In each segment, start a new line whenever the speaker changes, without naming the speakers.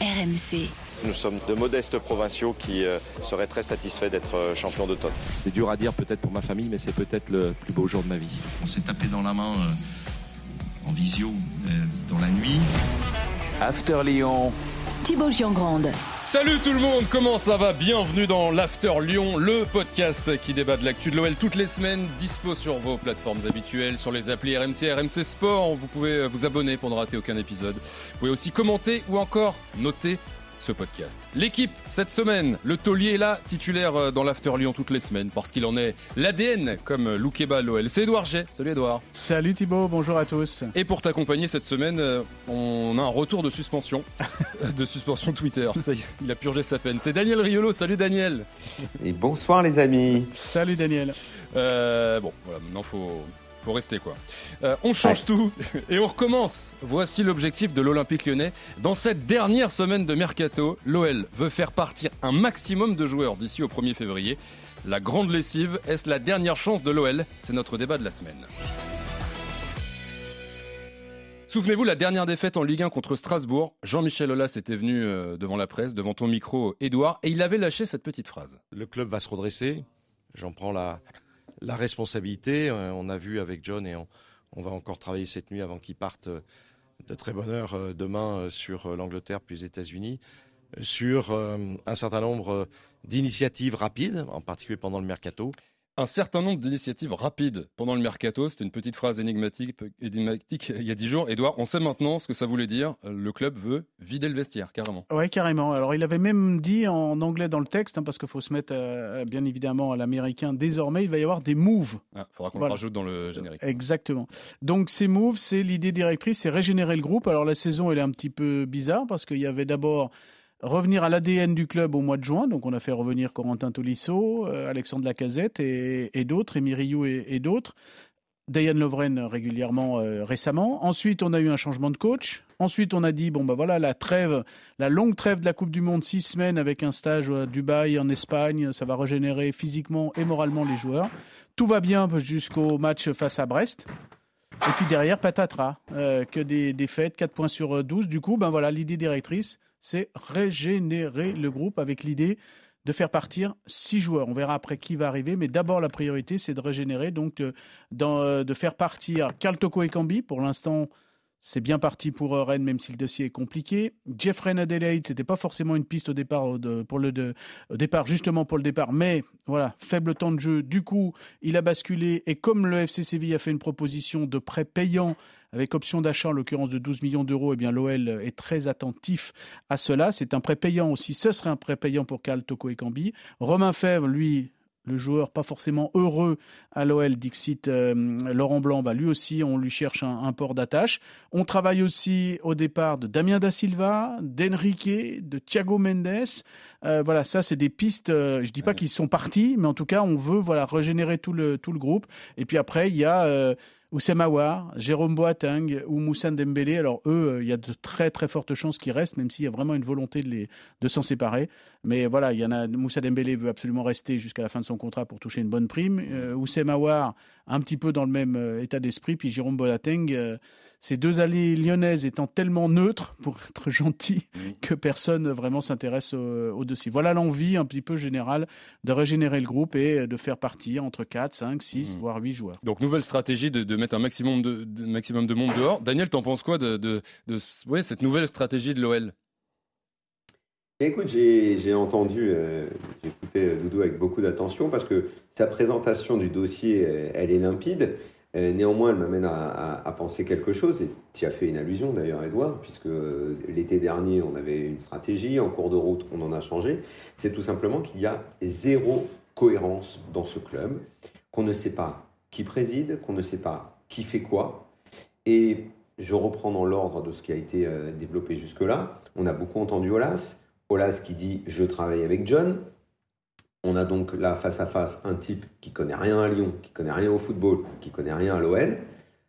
RMC.
Nous sommes de modestes provinciaux qui euh, seraient très satisfaits d'être euh, champions d'automne.
C'est dur à dire peut-être pour ma famille, mais c'est peut-être le plus beau jour de ma vie.
On s'est tapé dans la main euh, en visio dans la nuit.
After Lyon.
Thibaut Giangrande.
Salut tout le monde, comment ça va? Bienvenue dans l'After Lyon, le podcast qui débat de l'actu de l'OL toutes les semaines, dispo sur vos plateformes habituelles, sur les applis RMC, RMC Sport. Vous pouvez vous abonner pour ne rater aucun épisode. Vous pouvez aussi commenter ou encore noter podcast. L'équipe, cette semaine, le taulier est là, titulaire euh, dans l'After Lyon toutes les semaines, parce qu'il en est l'ADN, comme Loukeba l'OL. C'est Edouard G. Salut Edouard.
Salut Thibaut, bonjour à tous.
Et pour t'accompagner cette semaine, euh, on a un retour de suspension, de suspension Twitter. Ça y est, il a purgé sa peine. C'est Daniel Riolo. Salut Daniel.
Et bonsoir les amis.
Salut Daniel.
Euh, bon, voilà, maintenant faut faut rester quoi. Euh, on change tout et on recommence. Voici l'objectif de l'Olympique lyonnais. Dans cette dernière semaine de mercato, l'OL veut faire partir un maximum de joueurs d'ici au 1er février. La grande lessive, est-ce la dernière chance de l'OL C'est notre débat de la semaine. Souvenez-vous, la dernière défaite en Ligue 1 contre Strasbourg, Jean-Michel Aulas était venu euh, devant la presse, devant ton micro, Edouard, et il avait lâché cette petite phrase.
Le club va se redresser, j'en prends la, la responsabilité. Euh, on a vu avec John et on, va encore travailler cette nuit avant qu'il parte euh, de très bonne heure euh, demain sur l'Angleterre puis les États-Unis sur un certain nombre d'initiatives rapides, en particulier pendant le mercato
un certain nombre d'initiatives rapides pendant le mercato. C'était une petite phrase énigmatique, énigmatique il y a dix jours. Edouard, on sait maintenant ce que ça voulait dire. Le club veut vider le vestiaire, carrément.
Oui, carrément. Alors, il avait même dit en anglais dans le texte, hein, parce qu'il faut se mettre euh, bien évidemment à l'américain. Désormais, il va y avoir des moves.
Il ah, faudra qu'on le rajoute dans le générique.
Exactement. Donc, ces moves, c'est l'idée directrice, c'est régénérer le groupe. Alors, la saison, elle est un petit peu bizarre parce qu'il y avait d'abord revenir à l'ADN du club au mois de juin. Donc on a fait revenir Corentin Tolisso, euh, Alexandre Lacazette et, et d'autres, Émy Rioux et, d'autres. Diane Lovren régulièrement euh, récemment. Ensuite, on a eu un changement de coach. Ensuite, on a dit bon bah voilà la trêve, la longue trêve de la Coupe du Monde, six semaines avec un stage à Dubaï en Espagne, ça va régénérer physiquement et moralement les joueurs. Tout va bien jusqu'au match face à Brest. Et puis derrière, patatras, euh, que des défaites, 4 points sur 12. Du coup, ben voilà, l'idée directrice, c'est régénérer le groupe avec l'idée de faire partir six joueurs. On verra après qui va arriver, mais d'abord la priorité c'est de régénérer, donc euh, euh, de faire partir Carl Toko et Cambi. Pour l'instant, c'est bien parti pour euh, Rennes, même si le dossier est compliqué. Jeffrey Adelaide, c'était pas forcément une piste au départ, pour le départ, justement pour le départ, mais voilà, faible temps de jeu. Du coup, il a basculé et comme le FC Séville a fait une proposition de prêt payant avec option d'achat en l'occurrence de 12 millions d'euros, eh bien l'OL est très attentif à cela. C'est un prêt payant aussi. Ce serait un prêt payant pour Cal Toko et Cambi. Romain Fèvre, lui, le joueur pas forcément heureux à l'OL, Dixit euh, Laurent Blanc, bah, lui aussi, on lui cherche un, port d'attache. On travaille aussi au départ de Damien Da Silva, d'Enrique, de Thiago Mendes. Euh, voilà, ça, c'est des pistes. Euh, je dis pas qu'ils sont partis, mais en tout cas, on veut voilà régénérer tout le tout le groupe. Et puis après, il y a Oussem Aouar, Jérôme Boateng ou Moussa Dembélé. Alors eux, euh, il y a de très très fortes chances qu'ils restent, même s'il y a vraiment une volonté de, s'en séparer. Mais voilà, il y en a. Moussa Dembélé veut absolument rester jusqu'à la fin de son contrat pour toucher une bonne prime. Euh, un petit peu dans le même euh, état d'esprit. Puis Jérôme Boateng, euh, ces deux allées lyonnaises étant tellement neutres, pour être gentil, que personne vraiment s'intéresse au, dossier. Voilà l'envie un petit peu générale de régénérer le groupe et de faire partir entre 4, 5, 6, voire 8 joueurs.
Donc nouvelle stratégie de, mettre un maximum de, maximum de monde dehors. Daniel, t'en penses quoi de, de, cette nouvelle stratégie de l'OL
Écoute, j'ai entendu, euh, j'ai écouté Doudou avec beaucoup d'attention parce que sa présentation du dossier, elle est limpide. Euh, néanmoins, elle m'amène à, penser quelque chose, et tu as fait une allusion d'ailleurs, Edouard, puisque euh, l'été dernier, on avait une stratégie, en cours de route, on en a changé. C'est tout simplement qu'il y a zéro cohérence dans ce club, qu'on ne sait pas qui préside, qu'on ne sait pas qui fait quoi. Et je reprends dans l'ordre de ce qui a été développé jusque-là. On a beaucoup entendu Olas, Olas qui dit je travaille avec John. On a donc là face à face un type qui connaît rien à Lyon, qui connaît rien au football, qui connaît rien à l'OL,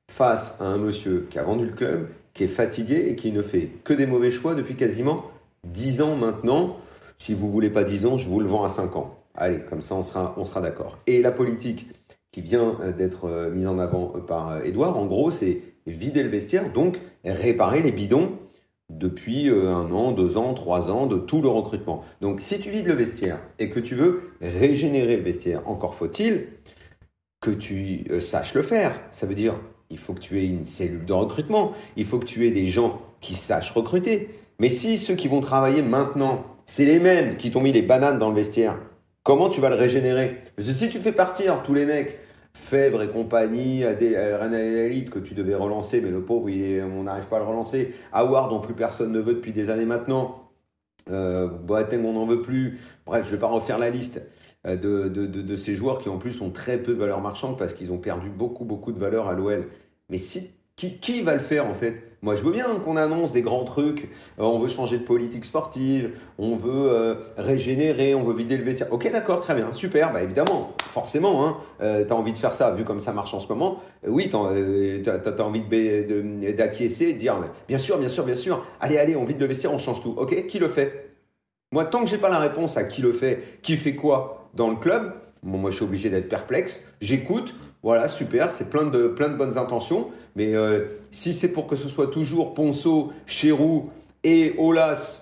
face à un monsieur qui a vendu le club, qui est fatigué et qui ne fait que des mauvais choix depuis quasiment 10 ans maintenant. Si vous voulez pas 10 ans, je vous le vends à 5 ans. Allez, comme ça on sera, on sera d'accord. Et la politique qui vient euh, d'être euh, mise en avant euh, par Edouard, en gros, c'est vider le vestiaire, donc réparer les bidons depuis euh, un an, deux ans, trois ans, de tout le recrutement. Donc si tu vides le vestiaire et que tu veux régénérer le vestiaire, encore faut-il que tu euh, saches le faire. Ça veut dire, il faut que tu aies une cellule de recrutement, il faut que tu aies des gens qui sachent recruter. Mais si ceux qui vont travailler maintenant, c'est les mêmes qui t'ont mis les bananes dans le vestiaire, comment tu vas le régénérer? Parce que si tu fais partir tous les mecs, Fèvre et compagnie, René Elite que tu devais relancer, mais le pauvre, on n'arrive pas à le relancer. Howard, dont plus personne ne veut depuis des années maintenant. Euh, Boateng, on n'en veut plus. Bref, je ne vais pas refaire la liste euh, de, ces joueurs qui en plus ont très peu de valeur marchande parce qu'ils ont perdu beaucoup, beaucoup de valeur à l'OL. Mais si, qui va le faire en fait? Moi, je veux bien qu'on annonce des grands trucs. Euh, on veut changer de politique sportive, on veut euh, régénérer, on veut vider le vestiaire. Ok, d'accord, très bien, super. Bah, évidemment, forcément, hein, euh, tu as envie de faire ça, vu comme ça marche en ce moment. oui, tu as, envie d'acquiescer, de, de dire bien sûr, bien sûr, bien sûr. Allez, allez, on vide le vestiaire, on change tout. Ok, qui le fait? Moi, tant que j'ai pas la réponse à qui le fait, qui fait quoi dans le club, moi, je suis obligé d'être perplexe. J'écoute. Voilà, super, c'est plein de, plein de bonnes intentions. Mais euh, si c'est pour que ce soit toujours Ponceau, Chérou et Olas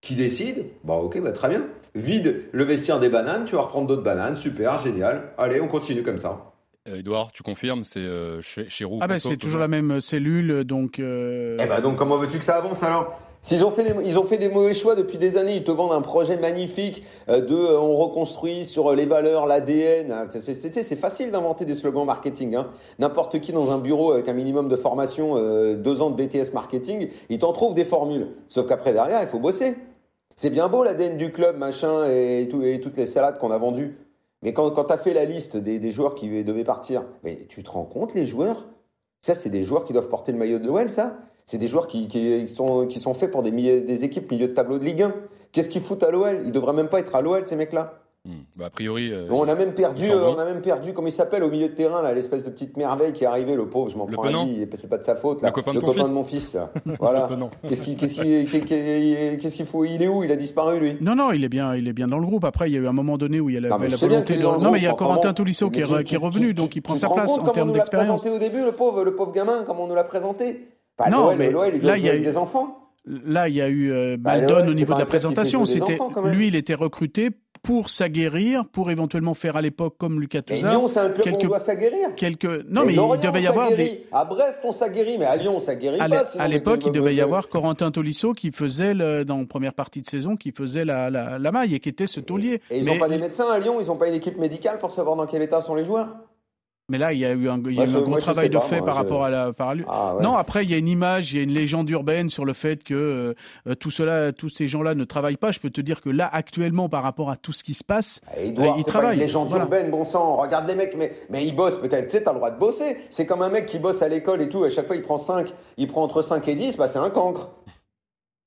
qui décident, bah ok, bah très bien. Vide le vestiaire des bananes, tu vas reprendre d'autres bananes, super, génial. Allez, on continue comme ça.
Edouard, tu confirmes, c'est euh, Chérou
Ah ben c'est toujours la même cellule, donc...
Euh... Eh ben donc comment veux-tu que ça avance alors? S'ils ont fait des, ils ont fait des mauvais choix depuis des années, ils te vendent un projet magnifique euh, de euh, on reconstruit sur euh, les valeurs, l'ADN. Ah, c'est facile d'inventer des slogans marketing. Hein. N'importe qui dans un bureau avec un minimum de formation, deux ans de BTS marketing, il t'en trouve des formules. Sauf qu'après derrière, il faut bosser. C'est bien beau l'ADN du club, machin, et, tout, et toutes les salades qu'on a vendues. Mais quand, tu as fait la liste des, joueurs qui devaient partir, tu te rends compte les joueurs? Ça, c'est des joueurs qui doivent porter le maillot de l'OL, ça? C'est des joueurs qui, sont, qui sont faits pour des, des équipes milieu de tableau de Ligue 1. Qu'est-ce qu'ils foutent à l'OL Ils devraient même pas être à l'OL, ces mecs-là.
Hmm. Bah, a priori. Euh,
on a même perdu, on a même perdu, comment il s'appelle au milieu de terrain, là, l'espèce de petite merveille qui est arrivée, le pauvre, je m'en prends à lui, c'est pas de sa faute. Là.
Le copain
de,
de
mon fils. voilà. Qu'est-ce qu'il qu faut? Il est où? Il a disparu lui
Non, non, il est bien, il est bien dans le groupe. Après, il y a eu un moment donné où il y avait la volonté de. Non, mais il y a Corentin Tolisso qui, est revenu, donc il prend sa place en termes d'expérience.
présenté au début, le pauvre, le pauvre gamin, comme on nous l'a présenté? Non, mais là, il y a des enfants.
Là, il y a eu euh, bah, au niveau de la présentation. C'était lui, il était recruté pour s'aguerrir, pour éventuellement faire à l'époque comme Lucas Touzard.
Lyon, c'est un club quelques, où on doit s'aguerrir.
Quelques... Non, mais il devait y avoir des.
À Brest, on s'aguerrit, mais à Lyon, on s'aguerrit pas.
À l'époque, il devait y avoir Corentin Tolisso qui faisait, le, dans la première partie de saison, qui faisait la, la, la maille et qui était ce taulier.
Et, ils n'ont pas des médecins à Lyon, ils n'ont pas une équipe médicale pour savoir dans quel état sont les joueurs
mais là, il y a eu un, il y a eu un gros travail de fait par rapport à la. Par... Ah, Non, après, il y a une image, il y a une légende urbaine sur le fait que euh, tout cela, tous ces gens-là ne travaillent pas. Je peux te dire que là, actuellement, par rapport à tout ce qui se passe,
ah, euh, ils travaillent. Pas une légende urbaine, bon sang. Regarde les mecs, mais, mais ils bossent peut-être. Tu sais, t'as le droit de bosser. C'est comme un mec qui bosse à l'école et tout. À chaque fois, il prend 5, il prend entre 5 et 10, bah, c'est un cancre.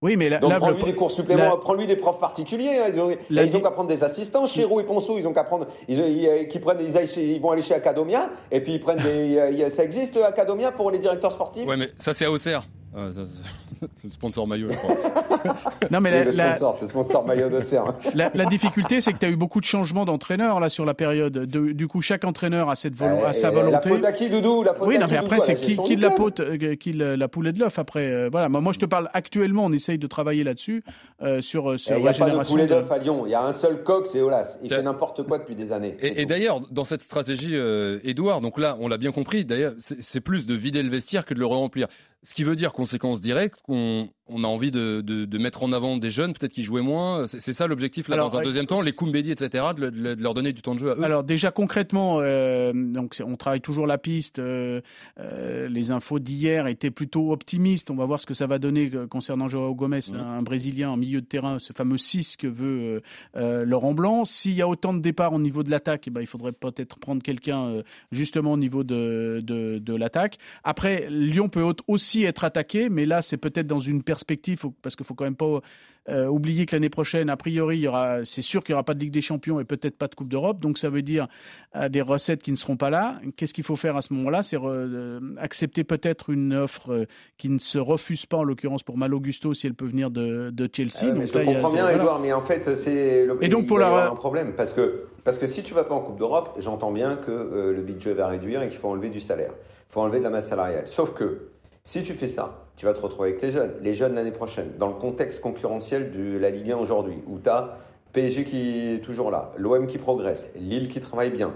Oui, mais là,
Donc, prends-lui des cours supplémentaires, prends-lui des profs particuliers. Hein. Ils ont, qu'à prendre des assistants. Chez Roux et Ponceau, ils ont qu'à prendre. Ils, ils, prennent, ils, vont aller chez Academia et puis ils prennent des. ça existe Academia pour les directeurs sportifs?
Ouais, mais ça, c'est à Auxerre. Ah, c'est le sponsor maillot, je crois.
non, mais
la, la, sponsor, c'est sponsor maillot de serre.
La, la, difficulté, c'est que tu as eu beaucoup de changements d'entraîneurs là sur la période. De, du coup, chaque entraîneur a cette
euh,
a sa volonté. La
faute à qui, Doudou? La faute
Oui, non, mais après, c'est qui, qui, la, pote, euh, qui la, poule et de l'œuf. Après, euh, voilà. Moi, je te parle actuellement, on essaye de travailler là-dessus euh, sur, sur
Il n'y a pas de poulet d'œuf à Lyon. Il y a un seul coq, c'est Olas. Il fait n'importe quoi depuis des années.
Et, et d'ailleurs, dans cette stratégie, Edouard, donc là, on l'a bien compris. D'ailleurs, c'est plus de vider le vestiaire que de le remplir. Ce qui veut dire, conséquence directe, qu'on on a envie de, de, mettre en avant des jeunes, peut-être qui jouaient moins. C'est ça l'objectif là dans un deuxième temps, les Koumbedi, etc., de, de, leur donner du temps de jeu à eux.
Alors déjà concrètement, euh, donc on travaille toujours la piste. Euh, euh, les infos d'hier étaient plutôt optimistes. On va voir ce que ça va donner concernant Joao Gomes, un Brésilien en milieu de terrain, ce fameux 6 que veut Laurent Blanc. S'il y a autant de départs au niveau de l'attaque, eh ben, il faudrait peut-être prendre quelqu'un justement au niveau de, de, de l'attaque. Après, Lyon peut aussi être attaqué, mais là, c'est peut-être dans une perspective, parce qu'il faut quand même pas euh, oublier que l'année prochaine, a priori, il y aura, c'est sûr qu'il n'y aura pas de Ligue des Champions et peut-être pas de Coupe d'Europe. Donc ça veut dire euh, des recettes qui ne seront pas là. Qu'est-ce qu'il faut faire à ce moment-là? C'est euh, accepter peut-être une offre qui ne se refuse pas, en l'occurrence pour Mal Augusto, si elle peut venir de, Chelsea.
donc, je comprends bien, Edouard, mais en fait, c'est le, et donc pour la... un problème parce que parce que si tu vas pas en Coupe d'Europe, j'entends bien que le budget va réduire et qu'il faut enlever du salaire, il faut enlever de la masse salariale. Sauf que si tu fais ça, tu vas te retrouver avec les jeunes. Les jeunes l'année prochaine, dans le contexte concurrentiel de la Ligue 1 aujourd'hui, où tu as PSG qui est toujours là, l'OM qui progresse, Lille qui travaille bien,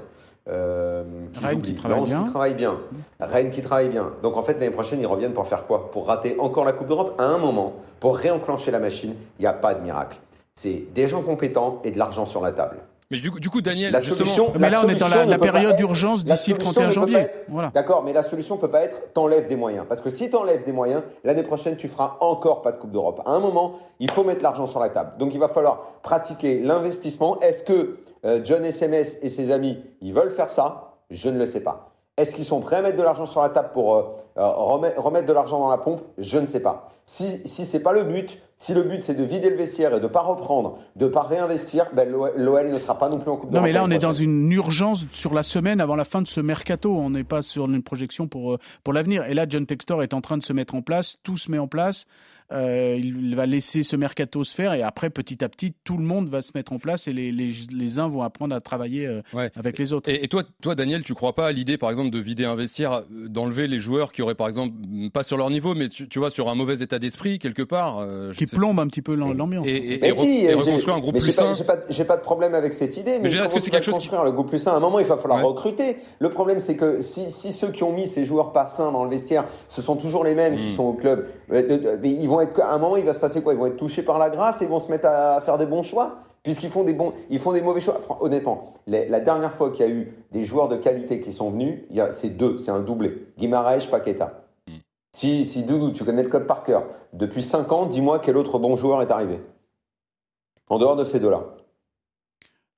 euh,
Rennes qui travaille bien.
qui travaille bien, Rennes qui travaille bien. Donc en fait, l'année prochaine, ils reviennent pour faire quoi? Pour rater encore la Coupe d'Europe À un moment, pour réenclencher la machine, il n'y a pas de miracle. C'est des gens compétents et de l'argent sur la table.
Mais du coup, du coup Daniel,
La
justement,
solution,
Mais là, on est dans la, période
être-
d'urgence d'ici le
solution
31
ne peut pas
janvier.
être-
Voilà.
D'accord, mais la solution peut pas être t'enlèves des moyens. Parce que si t'enlèves des moyens, l'année prochaine, tu feras encore pas de Coupe d'Europe. À un moment, il faut mettre l'argent sur la table. Donc il va falloir pratiquer l'investissement. Est-ce que euh, John SMS et ses amis, ils veulent faire ça? Je ne le sais pas. Est-ce qu'ils sont prêts à mettre de l'argent sur la table pour euh, euh, remettre, remettre de l'argent dans la pompe? Je ne sais pas. Si, si ce n'est pas le but, si le but c'est de vider le vestiaire et de ne pas reprendre, de ne pas réinvestir, ben, l'OL ne sera pas non plus en Coupe
Non, mais là, on est dans une urgence sur la semaine avant la fin de ce mercato. On n'est pas sur une projection pour, euh, pour l'avenir. Et là, John Textor est en train de se mettre en place. Tout se met en place. Euh, il va laisser ce mercato se faire. Et après, petit à petit, tout le monde va se mettre en place. Et les, les, les uns vont apprendre à travailler euh,
Ouais.
avec les autres.
Et, et toi, toi, Daniel, tu crois pas à l'idée, par exemple, de vider un vestiaire, euh, d'enlever les joueurs qui auraient, par exemple, pas sur leur niveau, mais tu, tu vois, sur un mauvais état d'esprit quelque part, euh,
qui plombe un petit peu l'am- l'ambiance.
et, et,
Mais
et re-
si,
et reconstruire un groupe
mais
plus sain.
J'ai pas, de problème avec cette idée, mais,
je veux dire, est-ce que c'est quelque chose qui-
le groupe plus sain À un moment, il va falloir
Ouais.
recruter. Le problème, c'est que si, si ceux qui ont mis ces joueurs pas sains dans le vestiaire, ce sont toujours les mêmes qui
Mm.
sont au club, mais ils vont être, à un moment, il va se passer quoi? Ils vont être touchés par la grâce et ils vont se mettre à faire des bons choix Puisqu'ils font des bons, ils font des mauvais choix. Honnêtement, les- la dernière fois qu'il y a eu des joueurs de qualité qui sont venus, il y a- c'est deux, c'est un doublé. Guimaraes, Paqueta.
Mm.
Si, si Doudou, tu connais le club par cœur, depuis 5 ans, dis-moi quel autre bon joueur est arrivé. En dehors de ces deux-là.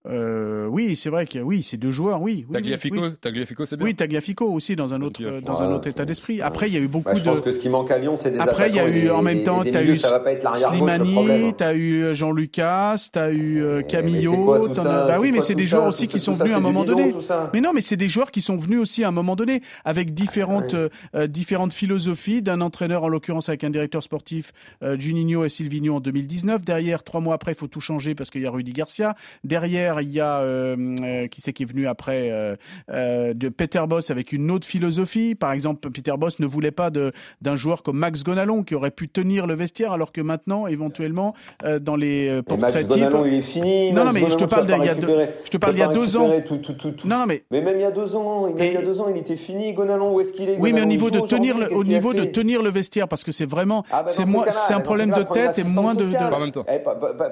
Euh, oui, c'est vrai que oui, c'est deux joueurs, oui. oui,
Tagliafico,
oui.
Tagliafico, c'est bien.
Oui, Tagliafico aussi dans un autre,
Tagliafico.
dans un
Ouais,
autre état d'esprit. Après, il y a eu beaucoup
Bah, je pense
de.
que ce qui manque à Lyon, c'est des
Après, il y a
et
eu en même temps,
des
tu as
milieux,
eu. Slimani, tu as eu euh, Jean-Lucas, tu as eu euh,
Mais- mais c'est
Camillo. Bah oui, mais c'est des joueurs aussi qui sont venus à un moment donné. Mais non, mais c'est des joueurs qui sont venus aussi à un moment donné avec différentes, euh, différentes philosophies d'un entraîneur, en l'occurrence avec un directeur sportif, Juninho et Silvino en 2019. Derrière, trois mois après, il faut tout changer parce qu'il y a Rudy Garcia. Derrière, il y a euh, euh, qui c'est qui est venu après euh, de Peter Boss avec une autre philosophie. Par exemple, Peter Boss ne voulait pas d'un joueur comme Max Gonalon qui aurait pu tenir le vestiaire, alors que maintenant, éventuellement, dans les portraits types.
Gonalon, il est fini.
Non, non, mais je te parle d'il y a deux- Je te parle il y a deux ans.
récupérer Tout, tout, tout, tout.
Non, non, mais
Mais même il y a deux ans,
Et-
il y a deux ans, il était fini. Gonalon, où est-ce qu'il est
Oui, mais au niveau de tenir, le, au niveau de tenir le vestiaire, parce que c'est vraiment,
Ah bah,
c'est un problème de tête et moins de.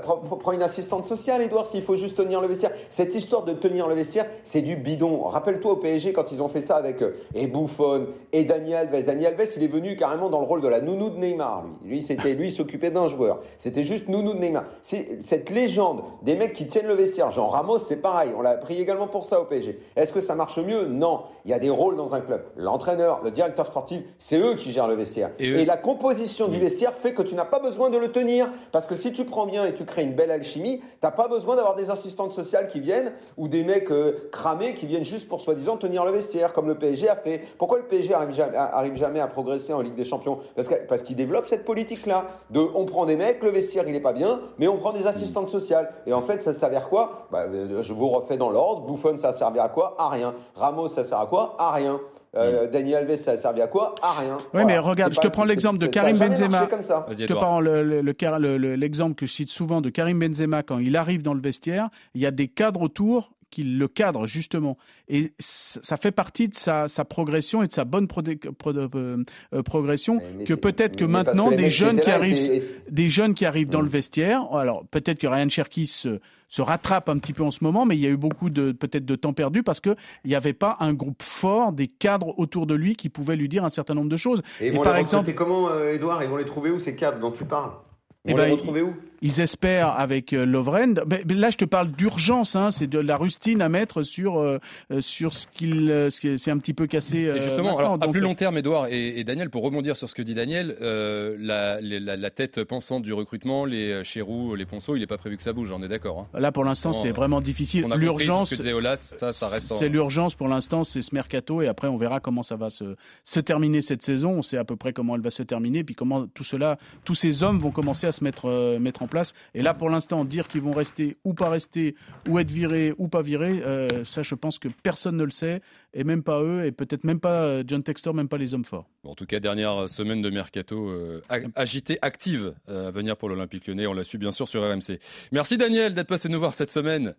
prends, prends une assistante sociale, Edouard, s'il faut juste tenir le vestiaire. Cette histoire de tenir le vestiaire, c'est du bidon. Rappelle-toi au PSG quand ils ont fait ça avec euh, et Buffon et Dani Alves. Dani Alves, il est venu carrément dans le rôle de la nounou de Neymar. Lui, lui, c'était lui, s'occupait d'un joueur. C'était juste nounou de Neymar. C'est cette légende des mecs qui tiennent le vestiaire. Jean Ramos, c'est pareil. On l'a pris également pour ça au PSG. Est-ce que ça marche mieux? Non. Il y a des rôles dans un club. L'entraîneur, le directeur sportif, c'est eux qui gèrent le vestiaire.
Et
la composition du vestiaire fait que tu n'as pas besoin de le tenir. Parce que si tu prends bien et tu crées une belle alchimie, tu n'as pas besoin d'avoir des assistantes sociales qui viennent ou des mecs euh, cramés qui viennent juste pour soi-disant tenir le vestiaire, comme le PSG a fait. Pourquoi le PSG arrive jamais, à progresser en Ligue des Champions? Parce qu'il développe cette politique-là. De on prend des mecs, le vestiaire il pas bien, mais on prend des assistantes sociales. Et en fait, ça s'avère quoi? Bah, euh, Je vous refais dans l'ordre. Bouffon, ça a servi à quoi? À rien. Ramos, ça sert à quoi? À rien. Euh, Dani Alves, ça a servi à quoi À rien.
Oui, mais regarde, je te prends l'exemple de Karim Benzema.
comme ça.
Je te prends le- le- le car- le- le- l'exemple que je cite souvent de Karim Benzema quand il arrive dans le vestiaire. Il y a des cadres autour qui le cadrent justement. Et ça fait partie de sa, sa progression et de sa bonne pro- euh, euh, progression
Mais-
que peut-être que maintenant des jeunes qui arrivent des jeunes qui arrivent dans
Mm.
le vestiaire. Alors peut-être que Ryan Cherky se, se rattrape un petit peu en ce moment, mais il y a eu beaucoup de peut-être de temps perdu parce que il n'y avait pas un groupe fort, des cadres autour de lui qui pouvaient lui dire un certain nombre de choses.
Et, ils
par exemple-
comment, euh, Edouard Ils vont les trouver où ces cadres dont tu parles? Ils
Eh
vont
ben,
les retrouver où?
Ils espèrent avec euh, Lovren. Mais, mais là, je te parle d'urgence. Hein, c'est de la rustine à mettre sur euh, euh, sur ce qu'il ce qui c'est un petit peu cassé. euh,
Et justement, alors, à plus long terme, Edouard et, et Daniel, pour rebondir sur ce que dit Daniel, euh, la, les- la- la tête pensante du recrutement, les Chérou, les Ponceau, il n'est pas prévu que ça bouge, on est d'accord. hein.
Là, pour l'instant, c'est vraiment difficile. L'urgence,
ça, ça reste en-
c'est l'urgence pour l'instant, c'est ce mercato, et après, on verra comment ça va se, se terminer cette saison. On sait à peu près comment elle va se terminer, puis comment tout cela, tous ces hommes vont commencer à se mettre, mettre en place. Et là, pour l'instant, dire qu'ils vont rester ou pas rester, ou être virés ou pas virés, euh, ça, je pense que personne ne le sait, et même pas eux, et peut-être même pas euh, John Textor, même pas les hommes forts.
En tout cas, dernière semaine de mercato euh, ag- agitée, active à venir pour l'Olympique lyonnais. On l'a su bien sûr sur RMC. Merci Daniel d'être passé nous voir cette semaine.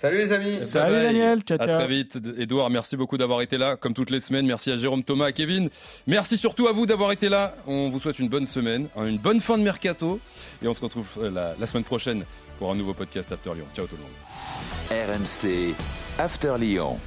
Salut les amis
Salut
bye.
Daniel, ciao
À
ciao.
très vite. Edouard, merci beaucoup d'avoir été là, comme toutes les semaines. Merci à Jérôme, Thomas, à Kevin. Merci surtout à vous d'avoir été là. On vous souhaite une bonne semaine, hein, une bonne fin de mercato. Et on se retrouve euh, la, la semaine prochaine pour un nouveau podcast After Lyon. Ciao tout le monde.
RMC After Lyon.